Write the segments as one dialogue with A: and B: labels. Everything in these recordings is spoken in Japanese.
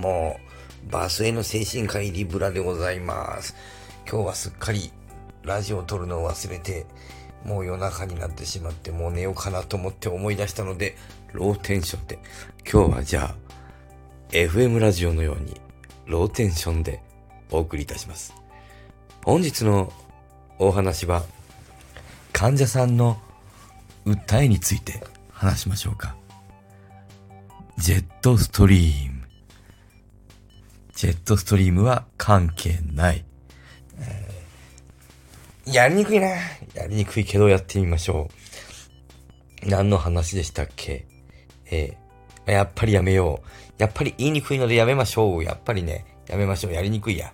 A: も、バスへの精神科医リブラでございます。今日はすっかりラジオを撮るのを忘れて、もう夜中になってしまって、もう寝ようかなと思って思い出したので、ローテンションで。今日はじゃあ、FM ラジオのように、ローテンションでお送りいたします。本日のお話は、患者さんの訴えについて話しましょうか。ジェットストリーム。ジェットストリームは関係ない。えーやりにくいな。やりにくいけどやってみましょう。何の話でしたっけ？えーやっぱりやめよう。やっぱり言いにくいのでやめましょう。やっぱりね、やめましょう。やりにくいや。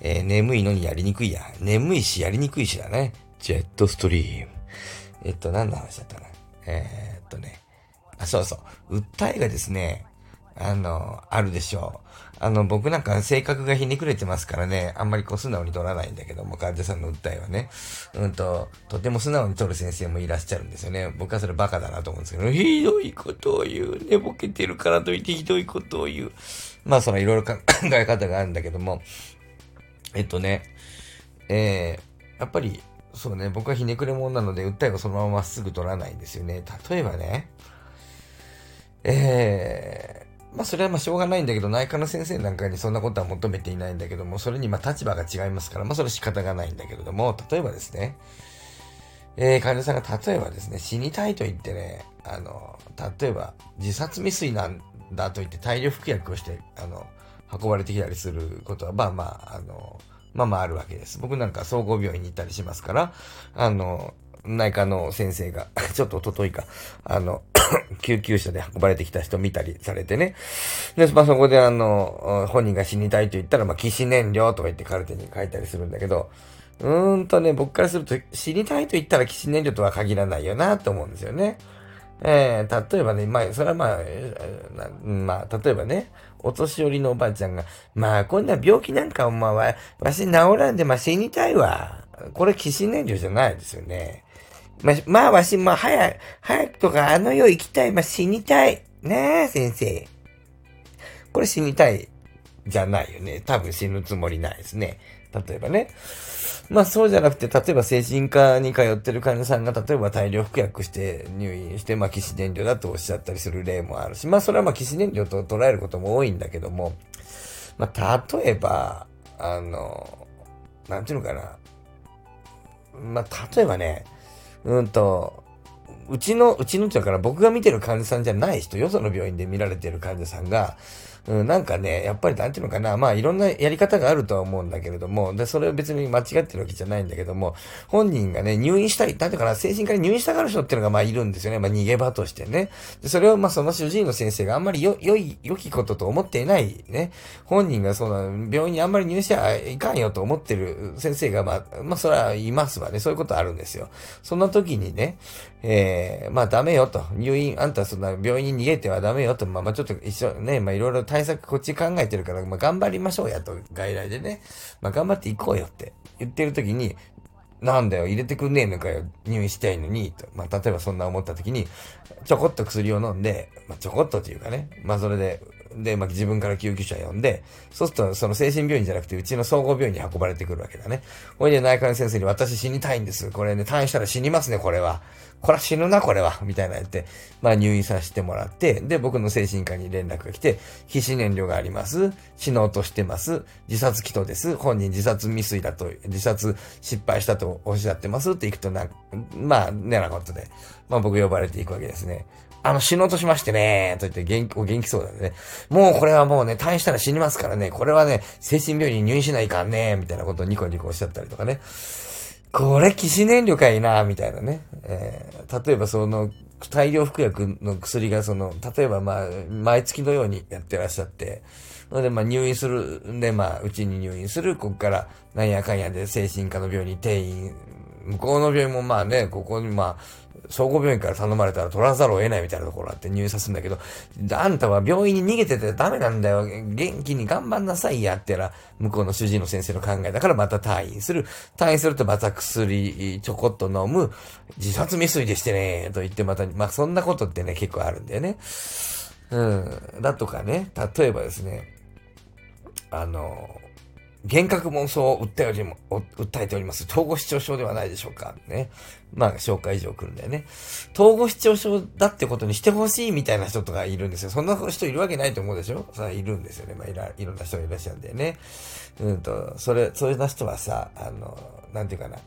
A: えー眠いのにやりにくいや。眠いしやりにくいしだね。ジェットストリーム。えっと、何の話だったかな？えーっとね。あ、そうそう。訴えがですね、あの、あるでしょう。あの、僕なんか性格がひねくれてますからね、あんまりこう素直に取らないんだけども、患者さんの訴えはね。うんと、とても素直に取る先生もいらっしゃるんですよね。僕はそれバカだなと思うんですけど、ひどいことを言う。寝ぼけてるからといってひどいことを言う。まあ、そのいろいろ考え方があるんだけども、えっとね、えー、やっぱり、そうね、僕はひねくれ者なので、訴えをそのまままっすぐ取らないんですよね。例えばね、えー、まあそれはまあしょうがないんだけど、内科の先生なんかにそんなことは求めていないんだけども、それにまあ立場が違いますから、まあそれは仕方がないんだけれども、例えばですね、えー、患者さんが例えばですね、死にたいと言ってね、あの、例えば自殺未遂なんだと言って大量服薬をして、あの、運ばれてきたりすることは、まあまあ、あの、まあまああるわけです。僕なんか総合病院に行ったりしますから、あの、内科の先生が、ちょっとおとといか、あの、救急車で運ばれてきた人見たりされてね。で、まあそこであの、本人が死にたいと言ったら、まあ、起死燃料とか言ってカルテに書いたりするんだけど、うーんとね、僕からすると死にたいと言ったら起死燃料とは限らないよなと思うんですよね。えー、例えばね、まあ、それはまあ、まあ、例えばね、お年寄りのおばあちゃんが、まあ、こんな病気なんかお前は、わし治らんで、まあ、死にたいわ。これ、起死燃料じゃないですよね。まあ、まあ、わし、まあ、早く、早くとか、あの世行きたい、まあ、死にたい。ねえ、先生。これ死にたい、じゃないよね。多分死ぬつもりないですね。例えばね。まあそうじゃなくて、例えば精神科に通ってる患者さんが、例えば大量服薬して入院して、まあ、起死燃料だとおっしゃったりする例もあるし、まあそれはまあ起死燃料と捉えることも多いんだけども、まあ例えば、あの、なんていうのかな。まあ例えばね、うんと、うちの、うちのっていうから僕が見てる患者さんじゃない人、よその病院で見られてる患者さんが、うん、なんかね、やっぱりなんていうのかな、まあいろんなやり方があるとは思うんだけれども、で、それは別に間違ってるわけじゃないんだけども、本人がね、入院したい、なんていうかな、精神科に入院したがる人っていうのがまあいるんですよね。まあ逃げ場としてね。で、それをまあその主治医の先生があんまりよ、良い、良きことと思っていないね。本人がその病院にあんまり入院しちゃいかんよと思ってる先生がまあ、まあそれはいますわね。そういうことあるんですよ。そんな時にね、えー、まあダメよと。入院、あんたそんな病院に逃げてはダメよと。まあまあちょっと一緒ね、まあいろいろ対策こっち考えてるから、まあ頑張りましょうやと。外来でね。まあ頑張っていこうよって言ってる時に、なんだよ、入れてくんねえのかよ、入院したいのに、と。まあ、例えばそんな思った時に、ちょこっと薬を飲んで、まあ、ちょこっとというかね、まあ、それで、で、まあ、自分から救急車呼んで、そうすると、その精神病院じゃなくて、うちの総合病院に運ばれてくるわけだね。ほいで、内科の先生に、私死にたいんです。これね、退院したら死にますね、これは。これは死ぬな、これは。みたいな言って、まあ、入院させてもらって、で、僕の精神科に連絡が来て、皮脂燃料があります。死のうとしてます。自殺祈祷です。本人自殺未遂だと、自殺失敗したとおっしゃってますって行くとな、まあ、ねなことで、まあ僕呼ばれていくわけですね。あの、死のうとしましてね、と言って元気、お元気そうだね。もうこれはもうね、退院したら死にますからね、これはね、精神病院に入院しないかんね、みたいなことをニコニコおっしゃったりとかね。これ、騎士燃料かいな、みたいなね。えー、例えばその、大量服薬の薬がその、例えばまあ、毎月のようにやってらっしゃって、ので、まあ、入院する、んで、まあ、うちに入院する、ここから、なんやかんやで精神科の病院に転院、向こうの病院もまあね、ここにまあ、総合病院から頼まれたら取らざるを得ないみたいなところあって入院さすんだけど、あんたは病院に逃げててダメなんだよ。元気に頑張んなさいやってら、向こうの主治医の先生の考えだからまた退院する。退院するとまた薬ちょこっと飲む。自殺未遂でしてね、と言ってまた、まあそんなことってね、結構あるんだよね。うん。だとかね、例えばですね、あの、幻覚妄想を訴えおりも、訴えております。統合失調症ではないでしょうか。ね。まあ、紹介状来るんだよね。統合失調症だってことにしてほしいみたいな人とかいるんですよ。そんな人いるわけないと思うでしょさあ、いるんですよね。まあいら、いろんな人がいらっしゃるんだよね。うんと、それ、そういう人はさ、あの、なんていうかな。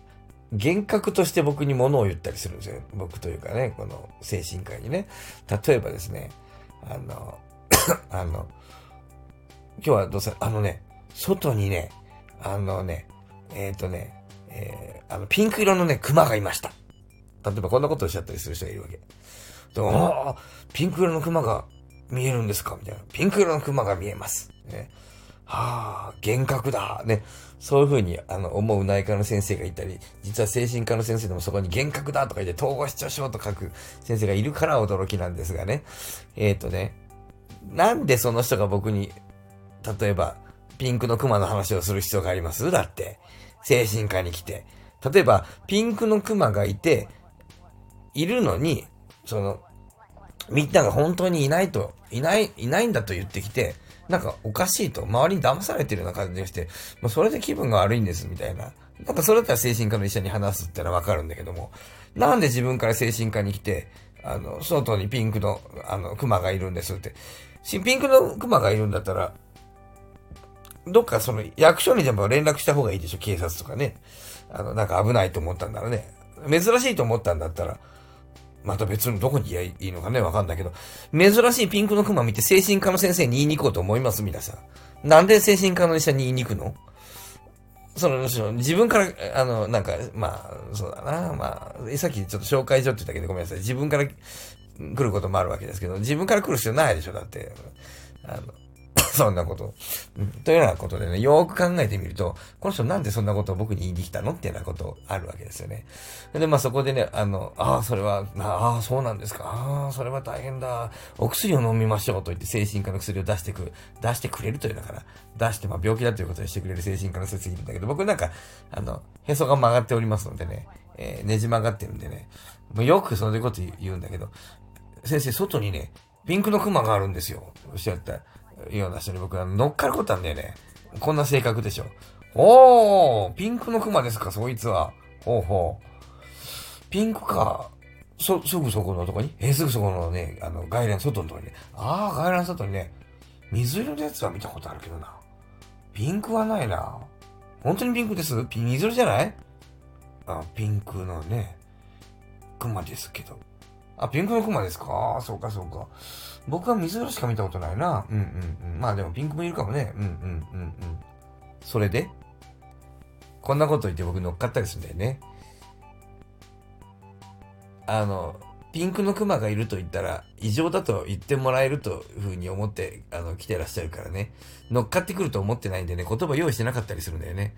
A: 幻覚として僕に物を言ったりするんですよ。僕というかね、この精神科医にね。例えばですね、あの、あの、今日はどうせ、あのね、外にね、あのね、えっ、ー、とね、えー、あの、ピンク色のね、熊がいました。例えばこんなことをおっしゃったりする人がいるわけ。でも、ピンク色の熊が見えるんですか？みたいな。ピンク色の熊が見えます。ね、はあ、幻覚だ。ね。そういうふうに、あの、思う内科の先生がいたり、実は精神科の先生でもそこに幻覚だとか言って、統合失調症と書く先生がいるから驚きなんですがね。えっ、ー、とね、なんでその人が僕に、例えば、ピンクの熊の話をする必要があります？だって。精神科に来て。例えば、ピンクの熊がいて、いるのに、その、みんなが本当にいないと、いない、いないんだと言ってきて、なんかおかしいと、周りに騙されてるような感じがして、もうそれで気分が悪いんです、みたいな。なんかそれだったら精神科の医者に話すってのはわかるんだけども、なんで自分から精神科に来て、あの、外にピンクの、あの、熊がいるんですって。ピンクの熊がいるんだったら、どっかその役所にでも連絡した方がいいでしょ、警察とかね。あの、なんか危ないと思ったんだらね。珍しいと思ったんだったら、また別のどこに言えばいいのかね、わかんないけど、珍しいピンクのクマ見て精神科の先生に言いに行こうと思います、皆さん。なんで精神科の医者に言いに行くのその、自分から、あの、なんか、まあ、そうだな、まあ、さっきちょっと紹介所って言ったけどごめんなさい。自分から来ることもあるわけですけど、自分から来る必要ないでしょ、だって。あの、そんなこと。というようなことでね、よーく考えてみると、この人なんでそんなことを僕に言いに来たのっていうようなことあるわけですよね。で、まあそこでね、あの、ああ、それは、ああ、そうなんですか。ああ、それは大変だ。お薬を飲みましょうと言って精神科の薬を出してく、出してくれるというだから、出して、まあ病気だということにしてくれる精神科の先生いるんだけど、僕なんか、あの、へそが曲がっておりますのでね、えー、ねじ曲がってるんでね、もうよくそういうこと言うんだけど、先生、外にね、ピンクのクマがあるんですよ。おっしゃった。ような人に僕は乗っかることなんだよね。こんな性格でしょ。おーピンクのクマですか、そいつは。ほうほう。ピンクか。そ、すぐそこのとこに？えすぐそこのね、あの、外来外のとこにね。ああ、外来外にね、水色のやつは見たことあるけどな。ピンクはないな。本当にピンクです？ピ水色じゃない？あ、ピンクのね、クマですけど。あ、ピンクのクマですか？そうかそうか。僕は水色しか見たことないな。うんうんうん。まあでもピンクもいるかもね。うんうんうんうん。それで？こんなこと言って僕乗っかったりするんだよね。あの、ピンクのクマがいると言ったら、異常だと言ってもらえるというふうに思って、あの、来てらっしゃるからね。乗っかってくると思ってないんでね、言葉用意してなかったりするんだよね。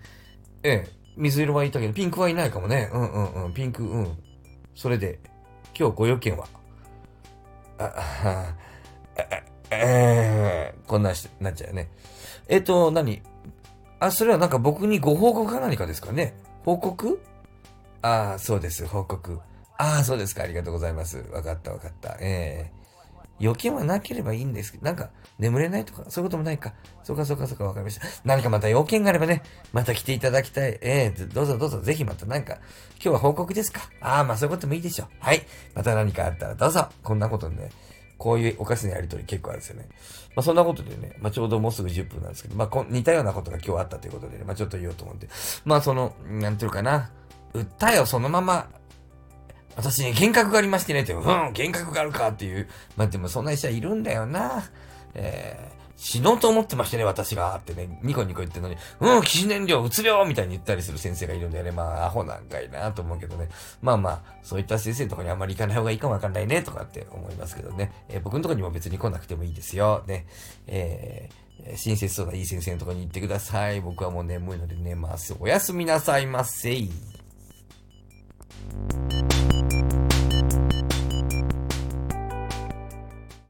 A: ええ、水色はいたけど、ピンクはいないかもね。うんうんうん、ピンク、うん。それで、今日ご用件は？あ、はえー、こんなし、なっちゃうね。えっ、ー、と、何？あ、それはなんか僕にご報告か何かですかね？報告？ああ、そうです、報告。ああ、そうですか、ありがとうございます。わかったわかった。ええー、余計はなければいいんですけど、なんか、眠れないとか、そういうこともないか。そうか、そうか、そうか、わかりました。何かまた要件があればね、また来ていただきたい。ええー、どうぞどうぞ、ぜひまたなんか、今日は報告ですか？ああ、まあそういうこともいいでしょう。はい。また何かあったらどうぞ。こんなことね、こういうおかしなやりとり結構あるんですよね。まあそんなことでね、まあちょうどもうすぐ10分なんですけど、まあ似たようなことが今日あったということでね、まあちょっと言おうと思って。まあその、なんていうかな、訴えをそのまま、私に幻覚がありましてねって、うん、幻覚があるかっていう、まあでもそんな医者いるんだよな。えー死のうと思ってましたね、私が。ってね、ニコニコ言ってるのに、うん、起死燃料、うつ病みたいに言ったりする先生がいるんだよね。まあ、アホなんかいなと思うけどね。まあまあ、そういった先生とかにあんまり行かない方がいいかもわかんないね、とかって思いますけどね。えー、僕のとこにも別に来なくてもいいですよ。ね。えー、親切そうないい先生のとこに行ってください。僕はもう眠いので寝ます。おやすみなさいませ。